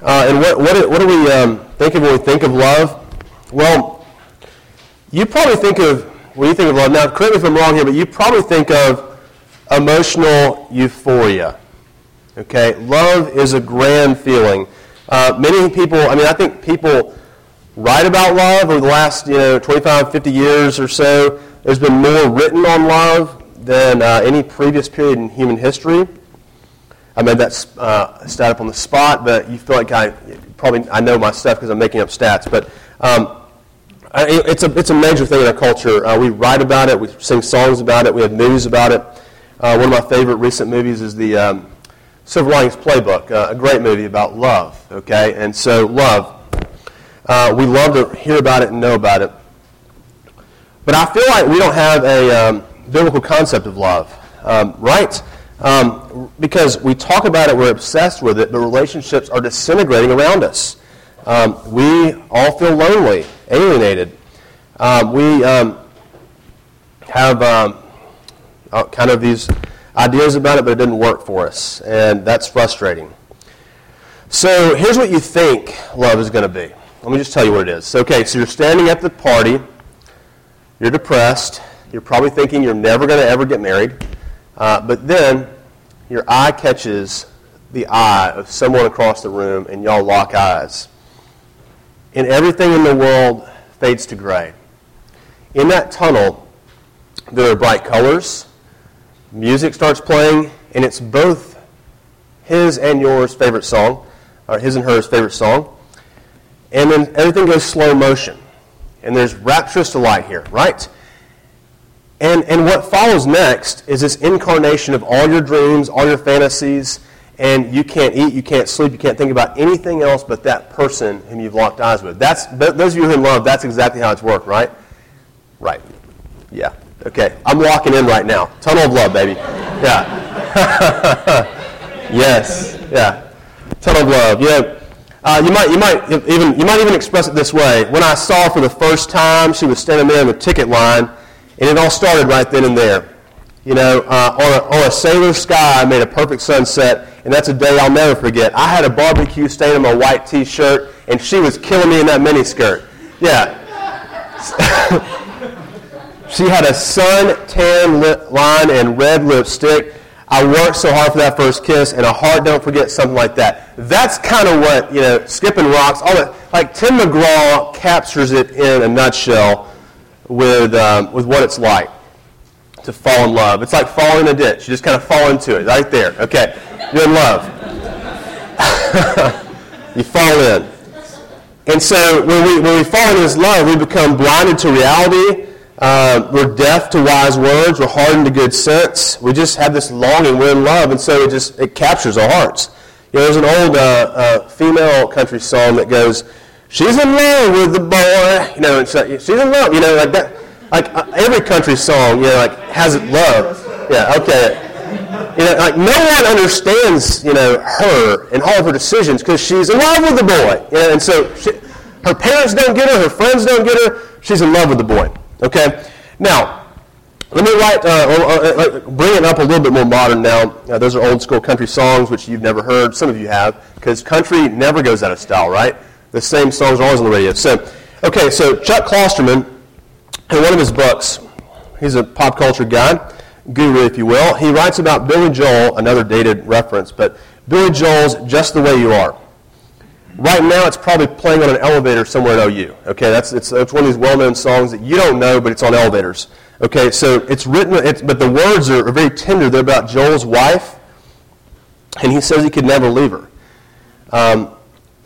Uh, and what, what, what do we um, think of when we think of love? Well, you probably think of, when you think of love, now correct me if I'm wrong here, but you probably think of emotional euphoria. Okay? Love is a grand feeling. Uh, many people, I mean, I think people write about love over the last, you know, 25, 50 years or so. There's been more written on love than uh, any previous period in human history. I made that uh, stat up on the spot, but you feel like I probably I know my stuff because I'm making up stats. But um, it's a it's a major thing in our culture. Uh, we write about it, we sing songs about it, we have movies about it. Uh, one of my favorite recent movies is the um, Silver Linings Playbook, uh, a great movie about love. Okay, and so love, uh, we love to hear about it and know about it. But I feel like we don't have a um, biblical concept of love, um, right? Um, because we talk about it, we're obsessed with it, but relationships are disintegrating around us. Um, we all feel lonely, alienated. Um, we um, have um, uh, kind of these ideas about it, but it didn't work for us, and that's frustrating. So here's what you think love is going to be. Let me just tell you what it is. Okay, so you're standing at the party, you're depressed, you're probably thinking you're never going to ever get married. Uh, but then your eye catches the eye of someone across the room and y'all lock eyes. And everything in the world fades to gray. In that tunnel, there are bright colors, music starts playing, and it's both his and yours favorite song, or his and hers favorite song. And then everything goes slow motion. And there's rapturous delight here, right? And, and what follows next is this incarnation of all your dreams, all your fantasies, and you can't eat, you can't sleep, you can't think about anything else but that person whom you've locked eyes with. That's, those of you who are in love, that's exactly how it's worked, right? Right. Yeah. Okay. I'm locking in right now. Tunnel of love, baby. Yeah. yes. Yeah. Tunnel of love. Yeah. Uh, you might, you might even, you might even express it this way. When I saw her for the first time, she was standing there in the ticket line and it all started right then and there. You know, uh, on, a, on a sailor sky, I made a perfect sunset, and that's a day I'll never forget. I had a barbecue stain on my white T-shirt, and she was killing me in that miniskirt. Yeah. she had a sun-tan lip line and red lipstick. I worked so hard for that first kiss, and a heart don't forget something like that. That's kind of what, you know, skipping rocks, all that. Like Tim McGraw captures it in a nutshell with, um, with what it's like to fall in love. It's like falling in a ditch. You just kind of fall into it right there. Okay, you're in love. you fall in. And so when we, when we fall in His love, we become blinded to reality. Uh, we're deaf to wise words. We're hardened to good sense. We just have this longing. We're in love, and so it just it captures our hearts. You know, there's an old uh, uh, female country song that goes, she's in love with the boy. You know, like, she's in love. You know, like that. Like uh, every country song, you know, like has it love. Yeah, okay. You know, like no one understands, you know, her and all of her decisions because she's in love with the boy. You know, and so she, her parents don't get her, her friends don't get her. She's in love with the boy. Okay. Now, let me write, uh, uh, uh, bring it up a little bit more modern now. Uh, those are old school country songs, which you've never heard. Some of you have, because country never goes out of style, right? The same songs are always on the radio. So, okay, so Chuck Klosterman, in one of his books, he's a pop culture guy, guru, if you will. He writes about Billy Joel, another dated reference, but Billy Joel's Just the Way You Are. Right now, it's probably playing on an elevator somewhere in OU. Okay, that's it's, it's one of these well-known songs that you don't know, but it's on elevators. Okay, so it's written, it's, but the words are, are very tender. They're about Joel's wife, and he says he could never leave her. Um,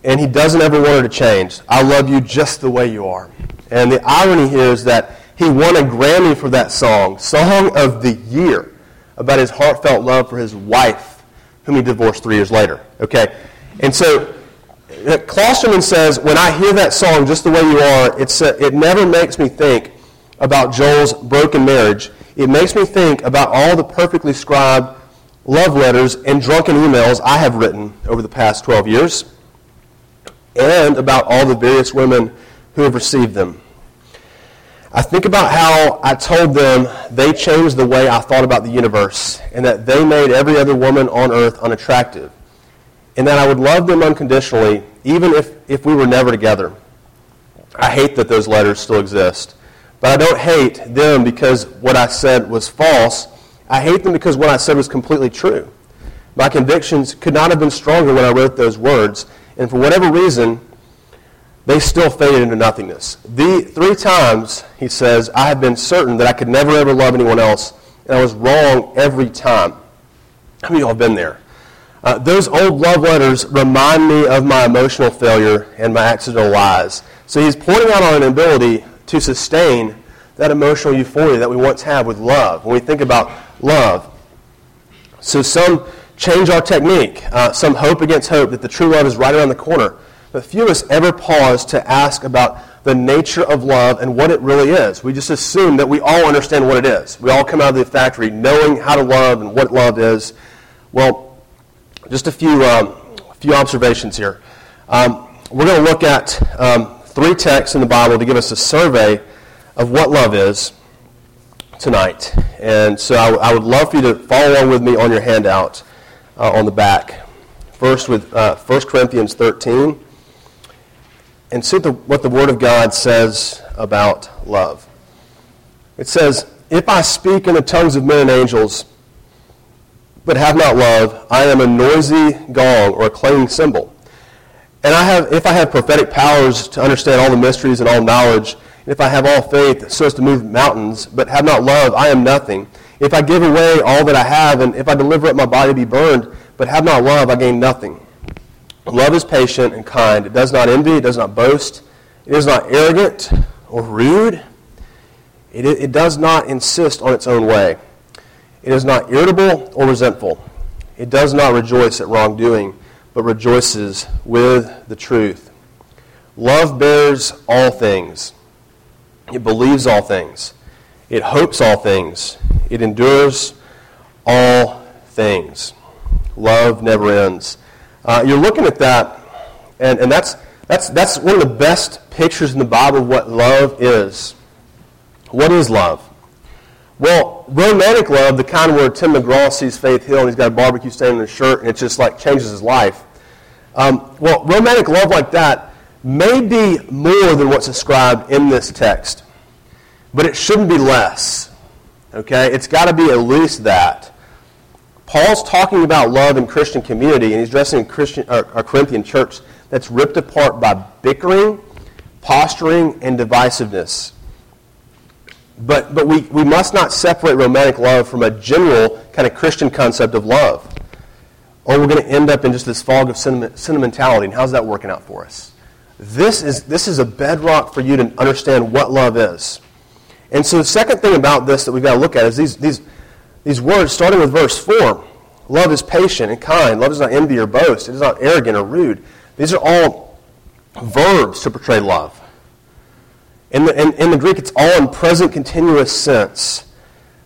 and he doesn't ever want her to change. I love you just the way you are. And the irony here is that he won a Grammy for that song, Song of the Year, about his heartfelt love for his wife, whom he divorced three years later. Okay? And so uh, Klosterman says, when I hear that song, just the way you are, it's, uh, it never makes me think about Joel's broken marriage. It makes me think about all the perfectly scribed love letters and drunken emails I have written over the past 12 years and about all the various women who have received them. I think about how I told them they changed the way I thought about the universe and that they made every other woman on earth unattractive. and that I would love them unconditionally, even if, if we were never together. I hate that those letters still exist. But I don't hate them because what I said was false. I hate them because what I said was completely true. My convictions could not have been stronger when I wrote those words. And for whatever reason, they still faded into nothingness. The three times, he says, I have been certain that I could never ever love anyone else, and I was wrong every time. How many of you have been there? Uh, those old love letters remind me of my emotional failure and my accidental lies. So he's pointing out our inability to sustain that emotional euphoria that we once had with love when we think about love. So some change our technique, uh, some hope against hope that the true love is right around the corner. But few of us ever pause to ask about the nature of love and what it really is. We just assume that we all understand what it is. We all come out of the factory knowing how to love and what love is. Well, just a few, um, few observations here. Um, we're going to look at um, three texts in the Bible to give us a survey of what love is tonight. And so I, I would love for you to follow along with me on your handout uh, on the back. First with uh, 1 Corinthians 13. And see the, what the Word of God says about love. It says, If I speak in the tongues of men and angels, but have not love, I am a noisy gong or a clanging cymbal. And I have, if I have prophetic powers to understand all the mysteries and all knowledge, and if I have all faith so as to move mountains, but have not love, I am nothing. If I give away all that I have, and if I deliver up my body to be burned, but have not love, I gain nothing. Love is patient and kind. It does not envy, it does not boast, it is not arrogant or rude. It, it does not insist on its own way. It is not irritable or resentful. It does not rejoice at wrongdoing but rejoices with the truth. Love bears all things. It believes all things. It hopes all things. It endures all things. Love never ends. Uh, you're looking at that, and, and that's, that's, that's one of the best pictures in the Bible of what love is. What is love? Well, romantic love, the kind where Tim McGraw sees Faith Hill and he's got a barbecue stain on his shirt and it just like changes his life. Um, well, romantic love like that may be more than what's described in this text, but it shouldn't be less. Okay? It's got to be at least that. Paul's talking about love in Christian community, and he's addressing a, Christian, a Corinthian church that's ripped apart by bickering, posturing, and divisiveness. But, but we, we must not separate romantic love from a general kind of Christian concept of love. Or we're going to end up in just this fog of sentimentality. And how's that working out for us? This is, this is a bedrock for you to understand what love is. And so the second thing about this that we've got to look at is these, these, these words, starting with verse 4. Love is patient and kind. Love does not envy or boast. It is not arrogant or rude. These are all verbs to portray love. In the, in, in the Greek, it's all in present continuous sense.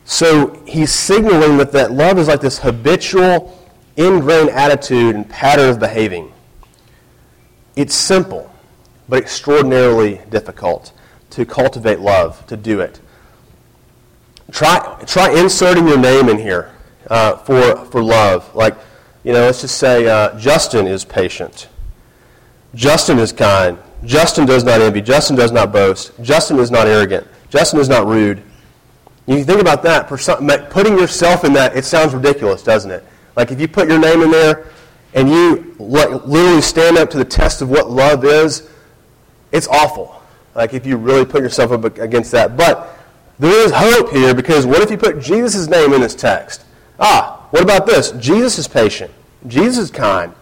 So he's signaling that, that love is like this habitual, ingrained attitude and pattern of behaving. It's simple, but extraordinarily difficult to cultivate love, to do it. Try, try inserting your name in here uh, for, for love. Like, you know, let's just say uh, Justin is patient. Justin is kind. Justin does not envy. Justin does not boast. Justin is not arrogant. Justin is not rude. You think about that, putting yourself in that, it sounds ridiculous, doesn't it? Like if you put your name in there and you literally stand up to the test of what love is, it's awful. Like if you really put yourself up against that. But there is hope here because what if you put Jesus' name in this text? Ah, what about this? Jesus is patient. Jesus is kind.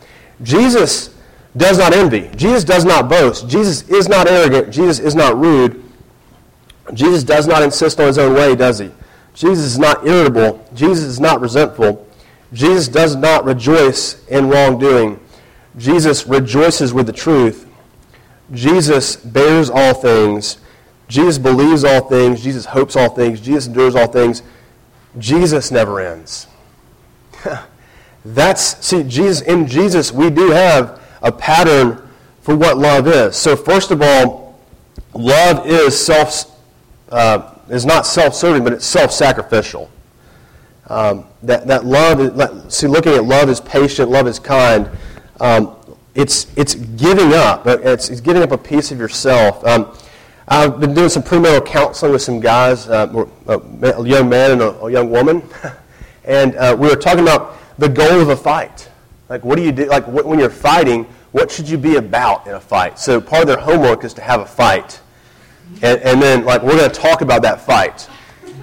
Jesus does not envy. Jesus does not boast. Jesus is not arrogant. Jesus is not rude. Jesus does not insist on his own way, does he? Jesus is not irritable. Jesus is not resentful. Jesus does not rejoice in wrongdoing. Jesus rejoices with the truth. Jesus bears all things. Jesus believes all things. Jesus hopes all things. Jesus endures all things. Jesus never ends. That's see Jesus in Jesus we do have a pattern for what love is. So first of all, love is self uh, is not self-serving, but it's self-sacrificial. Um, that, that love, is, see, looking at love is patient, love is kind. Um, it's, it's giving up. It's, it's giving up a piece of yourself. Um, I've been doing some premarital counseling with some guys, uh, a young man and a, a young woman, and uh, we were talking about the goal of a fight. Like, what do you do? Like, when you're fighting, what should you be about in a fight? So, part of their homework is to have a fight, and, and then like we're going to talk about that fight,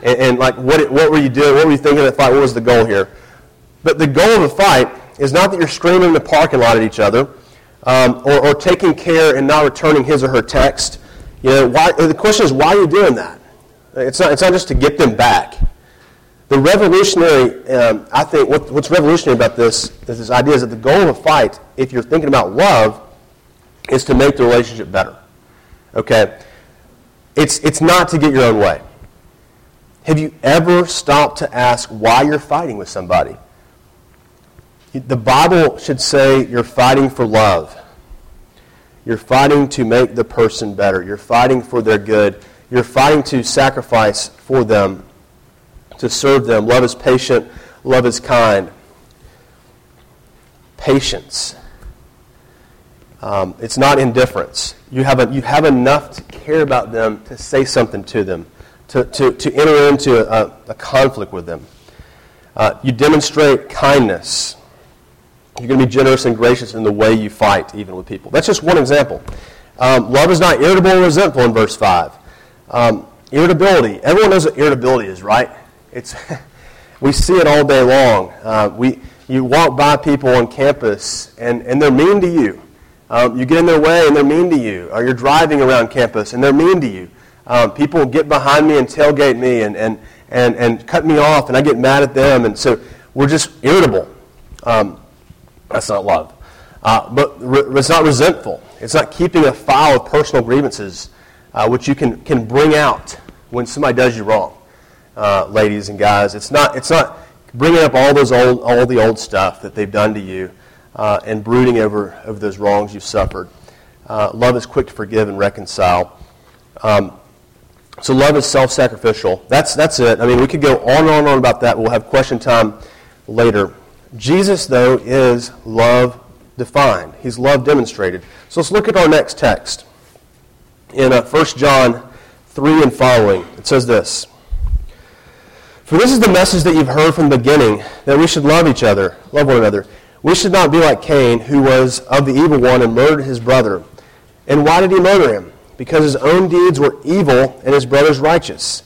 and, and like what what were you doing? What were you thinking of the fight? What was the goal here? But the goal of a fight is not that you're screaming in the parking lot at each other, um, or, or taking care and not returning his or her text you know, why, the question is, why are you doing that? It's not, it's not just to get them back. The revolutionary, um, I think, what, what's revolutionary about this is this idea is that the goal of a fight, if you're thinking about love, is to make the relationship better. Okay? It's, it's not to get your own way. Have you ever stopped to ask why you're fighting with somebody? The Bible should say you're fighting for love. You're fighting to make the person better. You're fighting for their good. You're fighting to sacrifice for them, to serve them. Love is patient. Love is kind. Patience. Um, it's not indifference. You have, a, you have enough to care about them to say something to them, to, to, to enter into a, a conflict with them. Uh, you demonstrate kindness. You're going to be generous and gracious in the way you fight, even with people. That's just one example. Um, love is not irritable and resentful in verse 5. Um, irritability. Everyone knows what irritability is, right? It's, we see it all day long. Uh, we, you walk by people on campus, and, and they're mean to you. Um, you get in their way, and they're mean to you. Or you're driving around campus, and they're mean to you. Um, people get behind me and tailgate me and, and, and, and cut me off, and I get mad at them. And so we're just irritable. Um, that's not love. Uh, but re- it's not resentful. It's not keeping a file of personal grievances, uh, which you can, can bring out when somebody does you wrong, uh, ladies and guys. It's not, it's not bringing up all, those old, all the old stuff that they've done to you uh, and brooding over, over those wrongs you've suffered. Uh, love is quick to forgive and reconcile. Um, so love is self-sacrificial. That's, that's it. I mean, we could go on and on and on about that. We'll have question time later. Jesus, though, is love defined. He's love demonstrated. So let's look at our next text. In uh, 1 John 3 and following, it says this For this is the message that you've heard from the beginning, that we should love each other, love one another. We should not be like Cain, who was of the evil one and murdered his brother. And why did he murder him? Because his own deeds were evil and his brother's righteous.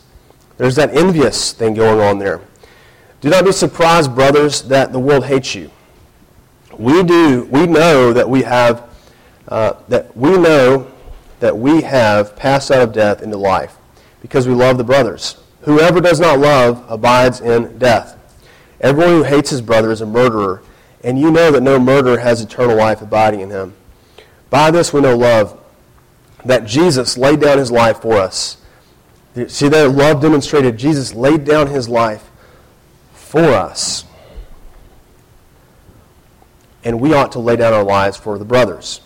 There's that envious thing going on there. Do not be surprised, brothers, that the world hates you. We do. We know that we have uh, that we know that we have passed out of death into life because we love the brothers. Whoever does not love abides in death. Everyone who hates his brother is a murderer, and you know that no murderer has eternal life abiding in him. By this we know love, that Jesus laid down his life for us. See that love demonstrated Jesus laid down his life for us. And we ought to lay down our lives for the brothers.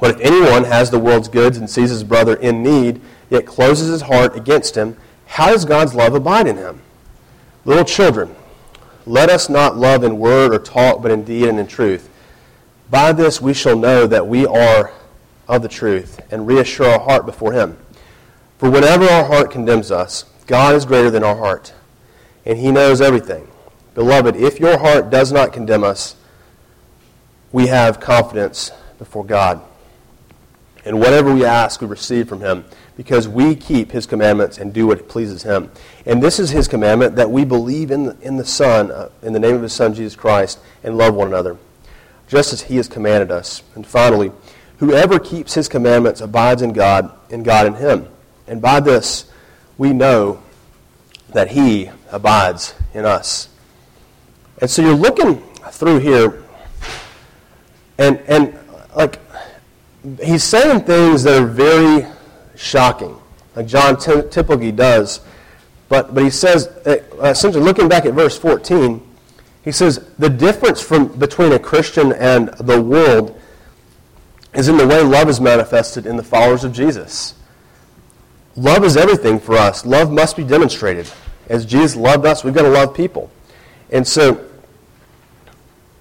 But if anyone has the world's goods and sees his brother in need, yet closes his heart against him, how does God's love abide in him? Little children, let us not love in word or talk, but in deed and in truth. By this we shall know that we are of the truth, and reassure our heart before him. For whenever our heart condemns us, God is greater than our heart and He knows everything. Beloved, if your heart does not condemn us, we have confidence before God. And whatever we ask, we receive from Him, because we keep His commandments and do what pleases Him. And this is His commandment that we believe in the, in the Son, uh, in the name of His Son, Jesus Christ, and love one another, just as He has commanded us. And finally, whoever keeps His commandments abides in God, and God in Him. And by this we know that He abides in us. And so you're looking through here, and, and like, he's saying things that are very shocking, like John typically does. But, but he says, uh, essentially looking back at verse 14, he says the difference from, between a Christian and the world is in the way love is manifested in the followers of Jesus. Love is everything for us. Love must be demonstrated. As Jesus loved us, we've got to love people. And so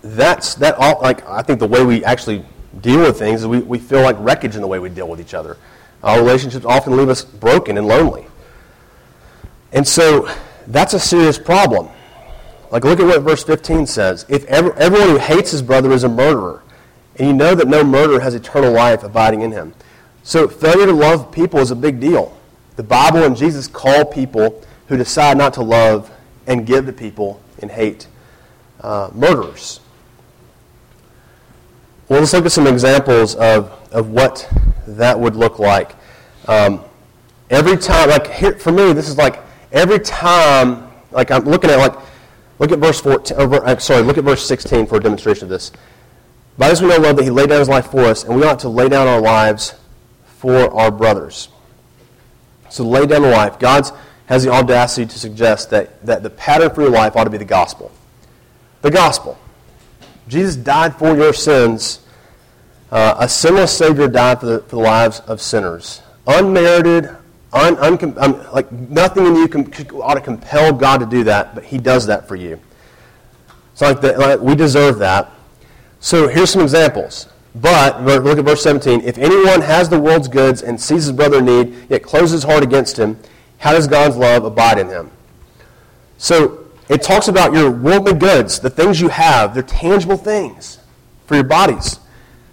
that's that all like I think the way we actually deal with things is we, we feel like wreckage in the way we deal with each other. Our relationships often leave us broken and lonely. And so that's a serious problem. Like, look at what verse 15 says. If ever, everyone who hates his brother is a murderer, and you know that no murderer has eternal life abiding in him. So, failure to love people is a big deal. The Bible and Jesus call people who decide not to love and give to people in hate uh, murderers. Well, let's look at some examples of, of what that would look like. Um, every time, like here, for me, this is like every time, like I'm looking at like, look at verse 14, or, sorry, look at verse 16 for a demonstration of this. By this we know, love, that he laid down his life for us, and we ought to lay down our lives for our brothers. So lay down the life. God has the audacity to suggest that, that the pattern for your life ought to be the gospel. The gospel. Jesus died for your sins. Uh, a sinless Savior died for the, for the lives of sinners. Unmerited, un, un, um, like nothing in you can, ought to compel God to do that, but He does that for you. It's like, the, like we deserve that. So here's some examples. But, look at verse 17. If anyone has the world's goods and sees his brother in need, yet closes his heart against him, how does God's love abide in him? So it talks about your worldly goods, the things you have. They're tangible things for your bodies.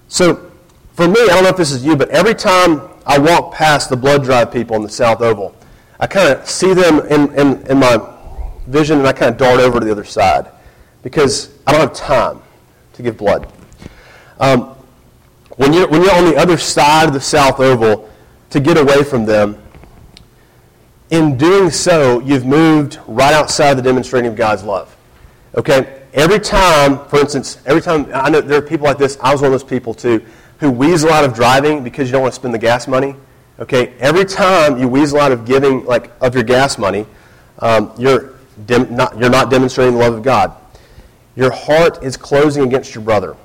So for me, I don't know if this is you, but every time I walk past the blood drive people in the South Oval. I kind of see them in, in, in my vision and I kind of dart over to the other side because I don't have time to give blood. Um, when, you're, when you're on the other side of the South Oval, to get away from them, in doing so, you've moved right outside the demonstrating of God's love. Okay? Every time, for instance, every time, I know there are people like this, I was one of those people too who weasel out of driving because you don't want to spend the gas money. Okay, every time you weasel out of giving like of your gas money, um, you're dem- not, you're not demonstrating the love of God. Your heart is closing against your brother.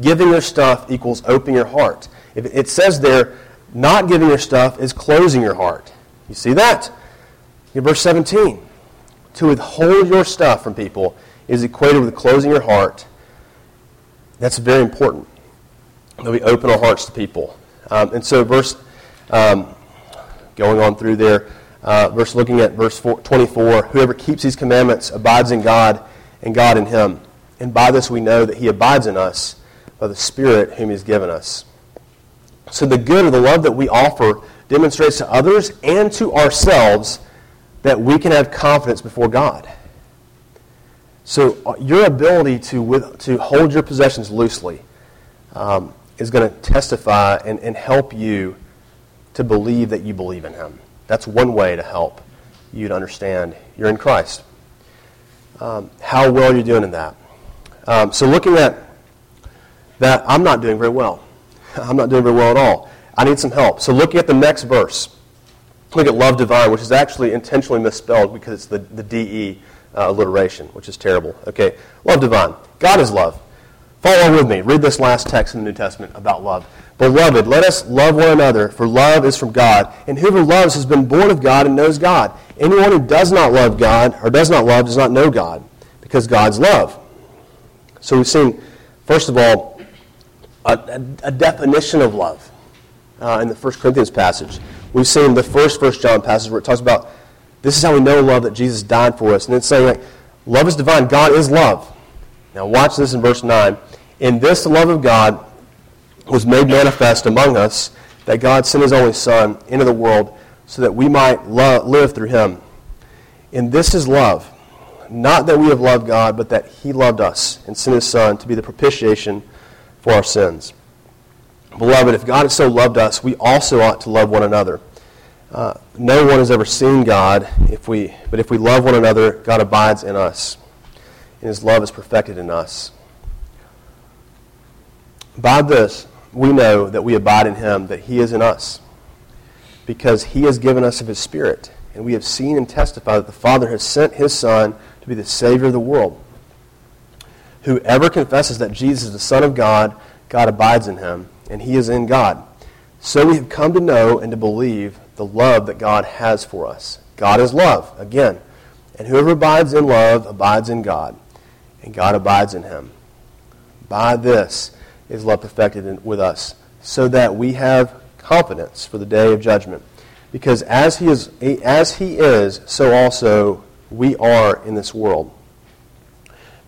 Giving your stuff equals opening your heart. It says there, not giving your stuff is closing your heart. You see that? In verse 17, to withhold your stuff from people is equated with closing your heart. That's very important that we open our hearts to people. Um, and so, verse, um, going on through there, uh, verse looking at verse 4, 24, whoever keeps these commandments abides in God, and God in him. And by this we know that he abides in us by the Spirit whom he has given us. So the good of the love that we offer demonstrates to others and to ourselves that we can have confidence before God. So uh, your ability to, with, to hold your possessions loosely um, is going to testify and, and help you to believe that you believe in him. That's one way to help you to understand you're in Christ. Um, how well you're doing in that. Um, so looking at that, I'm not doing very well. I'm not doing very well at all. I need some help. So looking at the next verse, look at love divine, which is actually intentionally misspelled because it's the, the DE uh, alliteration, which is terrible. Okay, love divine. God is love. Follow with me. Read this last text in the New Testament about love. Beloved, let us love one another, for love is from God. And whoever loves has been born of God and knows God. Anyone who does not love God or does not love does not know God, because God's love. So we've seen, first of all, a, a, a definition of love uh, in the First Corinthians passage. We've seen the first First John passage where it talks about this is how we know love that Jesus died for us. And it's saying like, love is divine. God is love. Now watch this in verse 9. In this the love of God was made manifest among us, that God sent his only Son into the world so that we might live through him. And this is love. Not that we have loved God, but that he loved us and sent his Son to be the propitiation for our sins. Beloved, if God has so loved us, we also ought to love one another. Uh, no one has ever seen God, if we, but if we love one another, God abides in us and his love is perfected in us. By this, we know that we abide in him, that he is in us, because he has given us of his Spirit. And we have seen and testified that the Father has sent his Son to be the Savior of the world. Whoever confesses that Jesus is the Son of God, God abides in him, and he is in God. So we have come to know and to believe the love that God has for us. God is love, again. And whoever abides in love abides in God, and God abides in him. By this is love perfected in, with us, so that we have confidence for the day of judgment. Because as he is, as he is, so also we are in this world.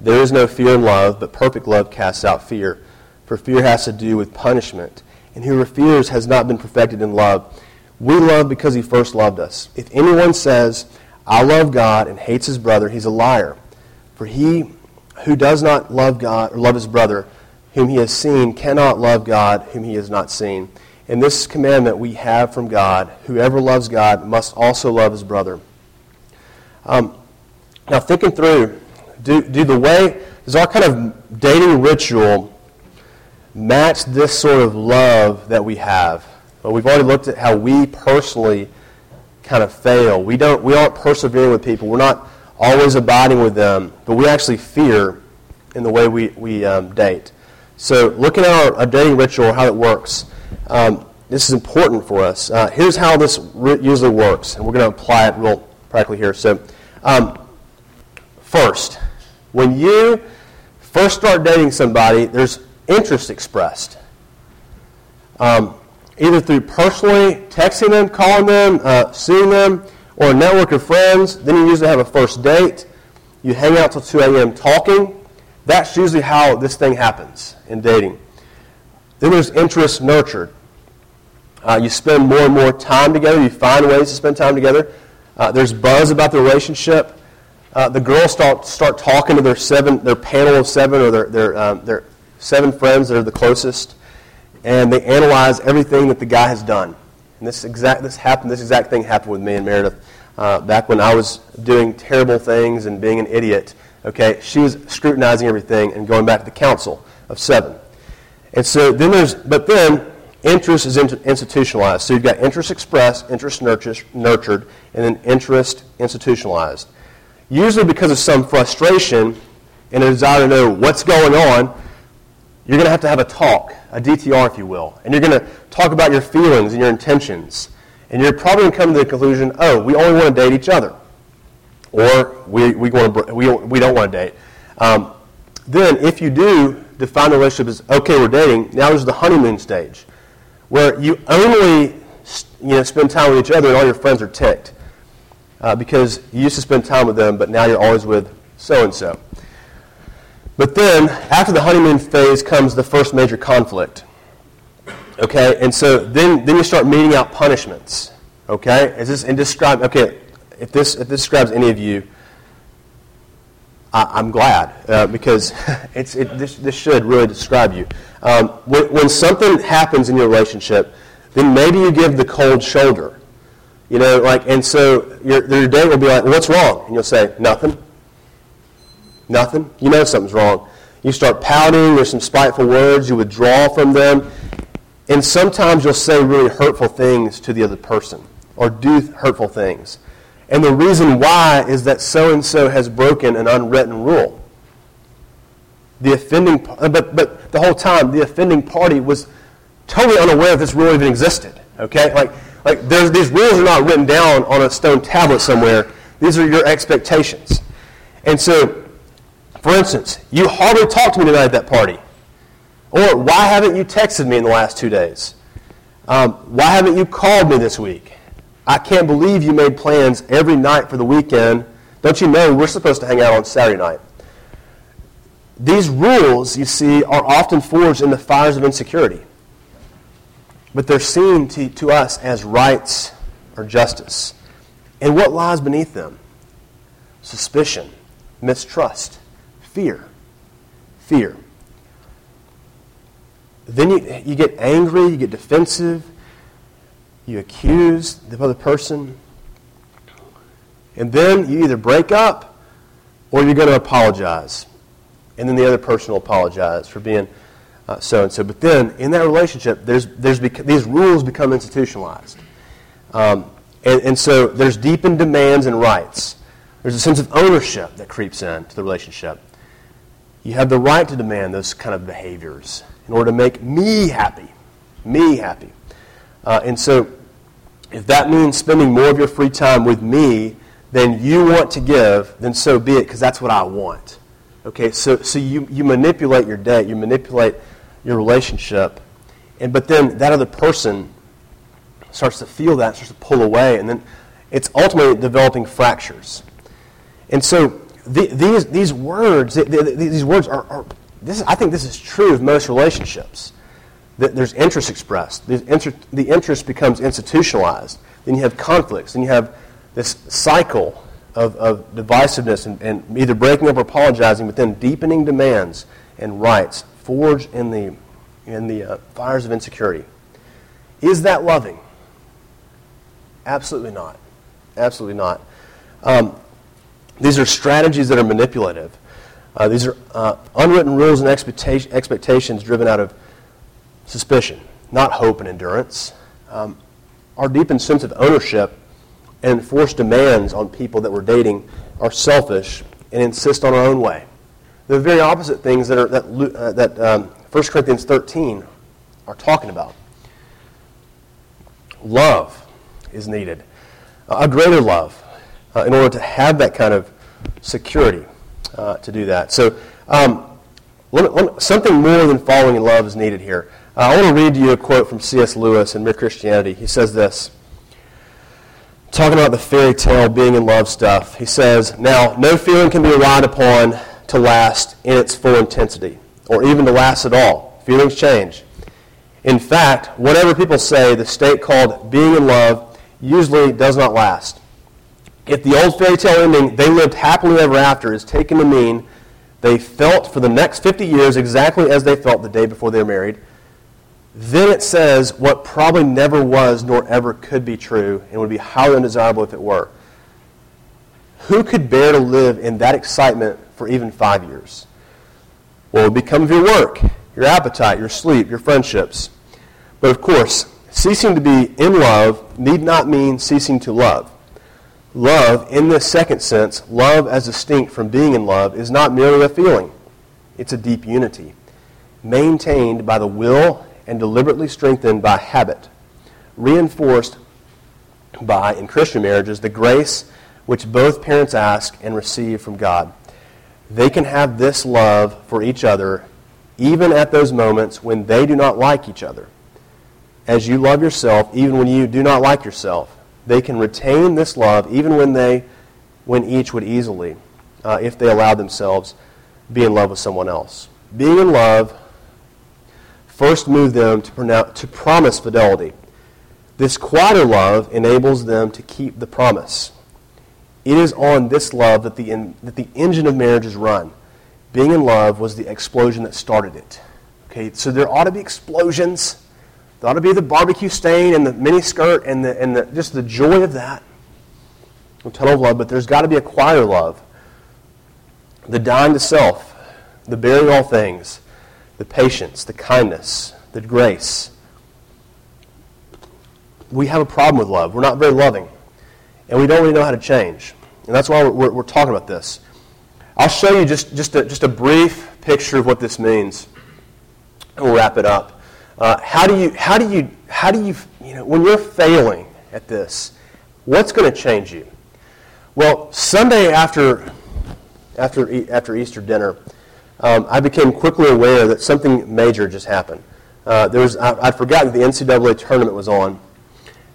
There is no fear in love, but perfect love casts out fear. For fear has to do with punishment, and whoever fears has not been perfected in love. We love because he first loved us. If anyone says, I love God, and hates his brother, he's a liar. For he who does not love God or love his brother, whom he has seen, cannot love God, whom he has not seen. And this commandment we have from God whoever loves God must also love his brother. Um, now, thinking through, do, do the way, does our kind of dating ritual match this sort of love that we have? Well, we've already looked at how we personally kind of fail. We, don't, we aren't persevering with people. We're not always abiding with them, but we actually fear in the way we, we um, date. So, looking at our, our, dating ritual, how it works, um, this is important for us. Uh, here's how this usually works, and we're going to apply it real practically here. So, um, first, when you first start dating somebody, there's interest expressed. Um, either through personally texting them, calling them, uh, seeing them, or a network of friends. Then you usually have a first date. You hang out till 2 a.m. talking. That's usually how this thing happens in dating. Then there's interest nurtured. Uh, you spend more and more time together. You find ways to spend time together. Uh, there's buzz about the relationship. Uh, the girls start, start talking to their seven, their panel of seven, or their, their, um, their seven friends that are the closest and they analyze everything that the guy has done. And this exact this happened. This exact thing happened with me and Meredith uh, back when I was doing terrible things and being an idiot. Okay, she was scrutinizing everything and going back to the council of seven. And so then there's, but then interest is institutionalized. So you've got interest expressed, interest nurtured, and then interest institutionalized. Usually because of some frustration and a desire to know what's going on, you're going to have to have a talk, a DTR, if you will. And you're going to talk about your feelings and your intentions. And you're probably going to come to the conclusion, oh, we only want to date each other. Or we, we, want to, we, we don't want to date. Um, then, if you do define the relationship as, okay, we're dating, now there's the honeymoon stage, where you only you know, spend time with each other and all your friends are ticked. Uh, because you used to spend time with them, but now you're always with so and so. But then, after the honeymoon phase comes the first major conflict. Okay, and so then, then you start meeting out punishments. Okay, is this and describe? Okay, if this if this describes any of you, I, am glad uh, because it's it, this this should really describe you. Um, when, when something happens in your relationship, then maybe you give the cold shoulder. You know, like, and so your, your date will be like, "What's wrong?" And you'll say, "Nothing." Nothing? You know something's wrong. You start pouting, there's some spiteful words, you withdraw from them, and sometimes you'll say really hurtful things to the other person or do hurtful things. And the reason why is that so and so has broken an unwritten rule. The offending, uh, but, but the whole time, the offending party was totally unaware if this rule even existed. Okay? Like, like these rules are not written down on a stone tablet somewhere. These are your expectations. And so for instance, you hardly talked to me tonight at that party. Or why haven't you texted me in the last two days? Um, why haven't you called me this week? I can't believe you made plans every night for the weekend. Don't you know we're supposed to hang out on Saturday night? These rules, you see, are often forged in the fires of insecurity. But they're seen to, to us as rights or justice. And what lies beneath them? Suspicion, mistrust, Fear. Fear. Then you, you get angry, you get defensive, you accuse the other person, and then you either break up or you're going to apologize. And then the other person will apologize for being so and so. But then in that relationship, there's, there's bec- these rules become institutionalized. Um, and, and so there's deepened demands and rights. There's a sense of ownership that creeps into the relationship. You have the right to demand those kind of behaviors in order to make me happy. Me happy. Uh, and so, if that means spending more of your free time with me than you want to give, then so be it, because that's what I want. Okay, so, so you, you manipulate your date, you manipulate your relationship, and but then that other person starts to feel that, starts to pull away, and then it's ultimately developing fractures. And so the, these, these words, the, the, these words are, are this, I think this is true of most relationships. That there's interest expressed. The, inter, the interest becomes institutionalized. Then you have conflicts. Then you have this cycle of, of divisiveness and, and either breaking up or apologizing, but then deepening demands and rights forged in the, in the uh, fires of insecurity. Is that loving? Absolutely not. Absolutely not. Um, these are strategies that are manipulative. Uh, these are uh, unwritten rules and expectation, expectations driven out of suspicion, not hope and endurance. Um, our deepened sense of ownership and enforced demands on people that we're dating are selfish and insist on our own way. The very opposite things that, are, that, uh, that um, 1 Corinthians 13 are talking about. Love is needed, a greater love, uh, in order to have that kind of security uh, to do that. So, um, something more than falling in love is needed here. Uh, I want to read to you a quote from C.S. Lewis in Mere Christianity. He says this talking about the fairy tale being in love stuff. He says, Now, no feeling can be relied upon to last in its full intensity, or even to last at all. Feelings change. In fact, whatever people say, the state called being in love usually does not last. If the old fairy tale ending, they lived happily ever after, is taken to mean they felt for the next 50 years exactly as they felt the day before they were married, then it says what probably never was nor ever could be true and would be highly undesirable if it were. Who could bear to live in that excitement for even five years? What would become of your work, your appetite, your sleep, your friendships. But of course, ceasing to be in love need not mean ceasing to love. Love, in this second sense, love as distinct from being in love, is not merely a feeling. It's a deep unity, maintained by the will and deliberately strengthened by habit, reinforced by, in Christian marriages, the grace which both parents ask and receive from God. They can have this love for each other even at those moments when they do not like each other. As you love yourself, even when you do not like yourself, they can retain this love even when they, when each would easily, uh, if they allowed themselves, be in love with someone else. Being in love first move them to, pronounce, to promise fidelity. This quieter love enables them to keep the promise. It is on this love that the, in, that the engine of marriage is run. Being in love was the explosion that started it. Okay, so there ought to be explosions. There ought to be the barbecue stain and the mini skirt and, the, and the, just the joy of that. A of love, but there's got to be a quieter love. The dying to self, the bearing all things, the patience, the kindness, the grace. We have a problem with love. We're not very loving. And we don't really know how to change. And that's why we're, we're, we're talking about this. I'll show you just, just, a, just a brief picture of what this means. And we'll wrap it up. Uh, how do you, how do you, how do you, you know, when you're failing at this, what's going to change you? Well, Sunday after, after, after Easter dinner, um, I became quickly aware that something major just happened. Uh, there was, I, would forgotten the NCAA tournament was on.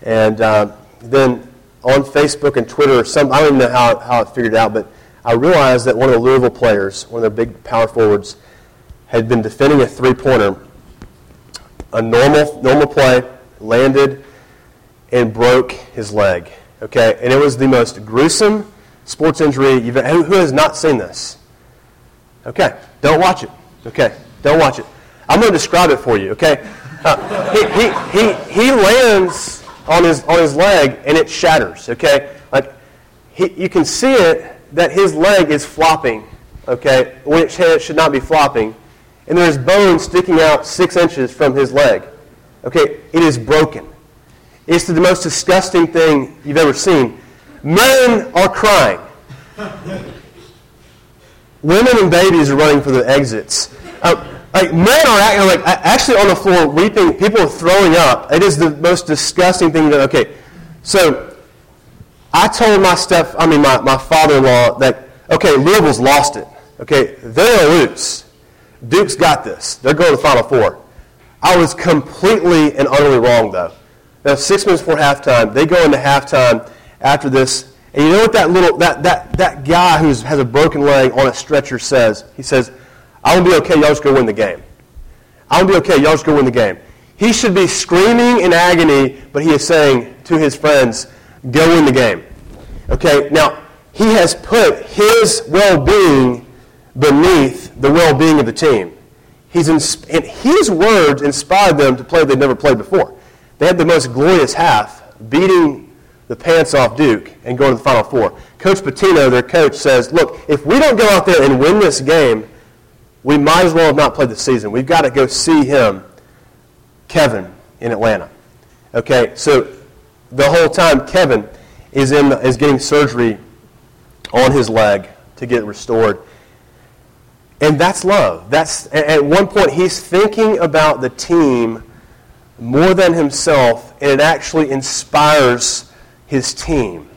And uh, then on Facebook and Twitter, some, I don't even know how, how it figured out, but I realized that one of the Louisville players, one of their big power forwards, had been defending a three-pointer, a normal, normal play, landed, and broke his leg. Okay, and it was the most gruesome sports injury you've ever. Who has not seen this? Okay, don't watch it. Okay, don't watch it. I'm going to describe it for you. Okay, uh, he, he, he, he lands on his on his leg and it shatters. Okay, like he, you can see it that his leg is flopping. Okay, when it should not be flopping, and there's bone sticking out six inches from his leg. Okay, it is broken. It's the most disgusting thing you've ever seen. Men are crying. Women and babies are running for the exits. Uh, like men are acting like actually on the floor weeping. People are throwing up. It is the most disgusting thing. That okay, so I told my step, I mean my, my father-in-law that okay, Louisville's lost it. Okay, they're lose. Duke's got this. They're going to the Final Four. I was completely and utterly wrong, though. Now, six minutes before halftime, they go into halftime after this. And you know what that little that that that guy who has a broken leg on a stretcher says? He says, "I'm gonna be okay. Y'all just go win the game. I'm gonna be okay. Y'all just go win the game." He should be screaming in agony, but he is saying to his friends, "Go win the game." Okay. Now he has put his well-being beneath the well-being of the team. He's his words inspired them to play they'd never played before. They had the most glorious half, beating the pants off Duke and going to the Final Four. Coach Pitino, their coach, says, look, if we don't go out there and win this game, we might as well have not played the season. We've got to go see him, Kevin, in Atlanta. Okay, so the whole time Kevin is, in, is getting surgery on his leg to get restored. And that's love. That's, at one point, he's thinking about the team more than himself, and it actually inspires his team.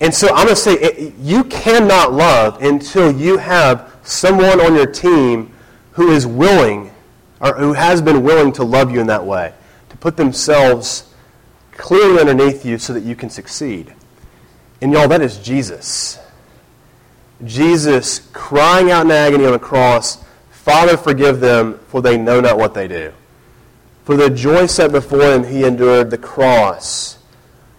And so I'm going to say you cannot love until you have someone on your team who is willing or who has been willing to love you in that way, to put themselves clearly underneath you so that you can succeed. And y'all, that is Jesus. Jesus crying out in agony on the cross, Father, forgive them, for they know not what they do. For the joy set before him, he endured the cross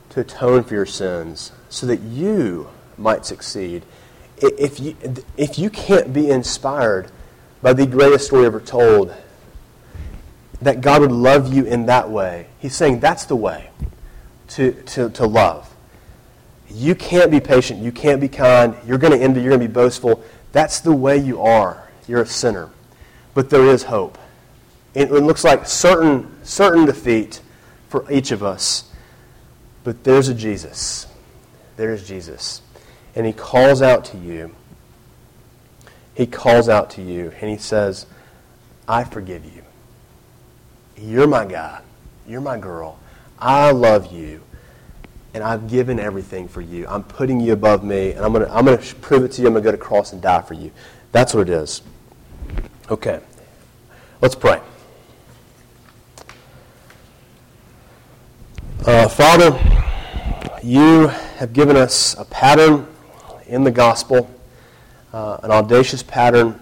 to atone for your sins so that you might succeed. If you, if you can't be inspired by the greatest story ever told, that God would love you in that way, He's saying that's the way to, to, to love. You can't be patient. You can't be kind. You're going to envy. You're going to be boastful. That's the way you are. You're a sinner. But there is hope. It, it looks like certain, certain defeat for each of us. But there's a Jesus. There's Jesus. And he calls out to you. He calls out to you and he says, I forgive you. You're my guy. You're my girl. I love you. And I've given everything for you. I'm putting you above me. And I'm going to I'm to prove it to you. I'm going to go to cross and die for you. That's what it is. Okay. Let's pray. Uh, Father, you have given us a pattern in the gospel, uh, an audacious pattern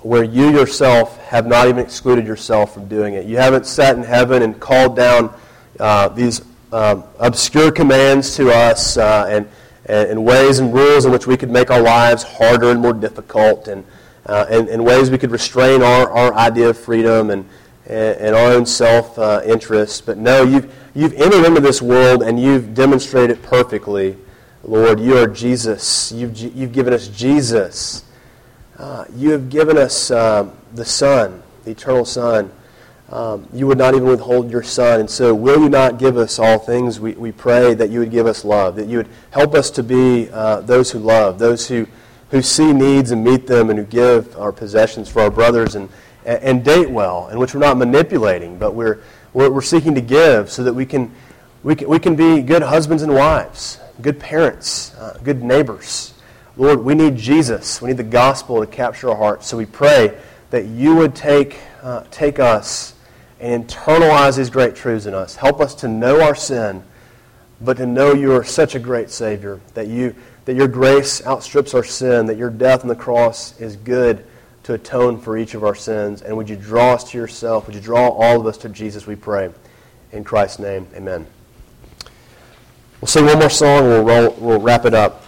where you yourself have not even excluded yourself from doing it. You haven't sat in heaven and called down uh, these um, obscure commands to us uh, and, and, ways and rules in which we could make our lives harder and more difficult and, uh, and, and ways we could restrain our, our idea of freedom and, and, our own self uh, interest. But no, you've you've entered into this world and you've demonstrated perfectly, Lord. You are Jesus. You've, you've given us Jesus. Uh, you have given us uh, the Son, the eternal Son. Um, you would not even withhold your Son. And so, will you not give us all things? We, we pray that you would give us love, that you would help us to be uh, those who love, those who, who see needs and meet them, and who give our possessions for our brothers, and, and date well, in which we're not manipulating, but we're we're, we're seeking to give so that we can, we can, we can be good husbands and wives, good parents, uh, good neighbors. Lord, we need Jesus. We need the gospel to capture our hearts. So we pray that you would take, uh, take us and internalize these great truths in us. Help us to know our sin, but to know you are such a great Savior, that, you, that your grace outstrips our sin, that your death on the cross is good to atone for each of our sins. And would you draw us to yourself? Would you draw all of us to Jesus, we pray. In Christ's name, amen. We'll sing one more song we'll, roll, we'll wrap it up.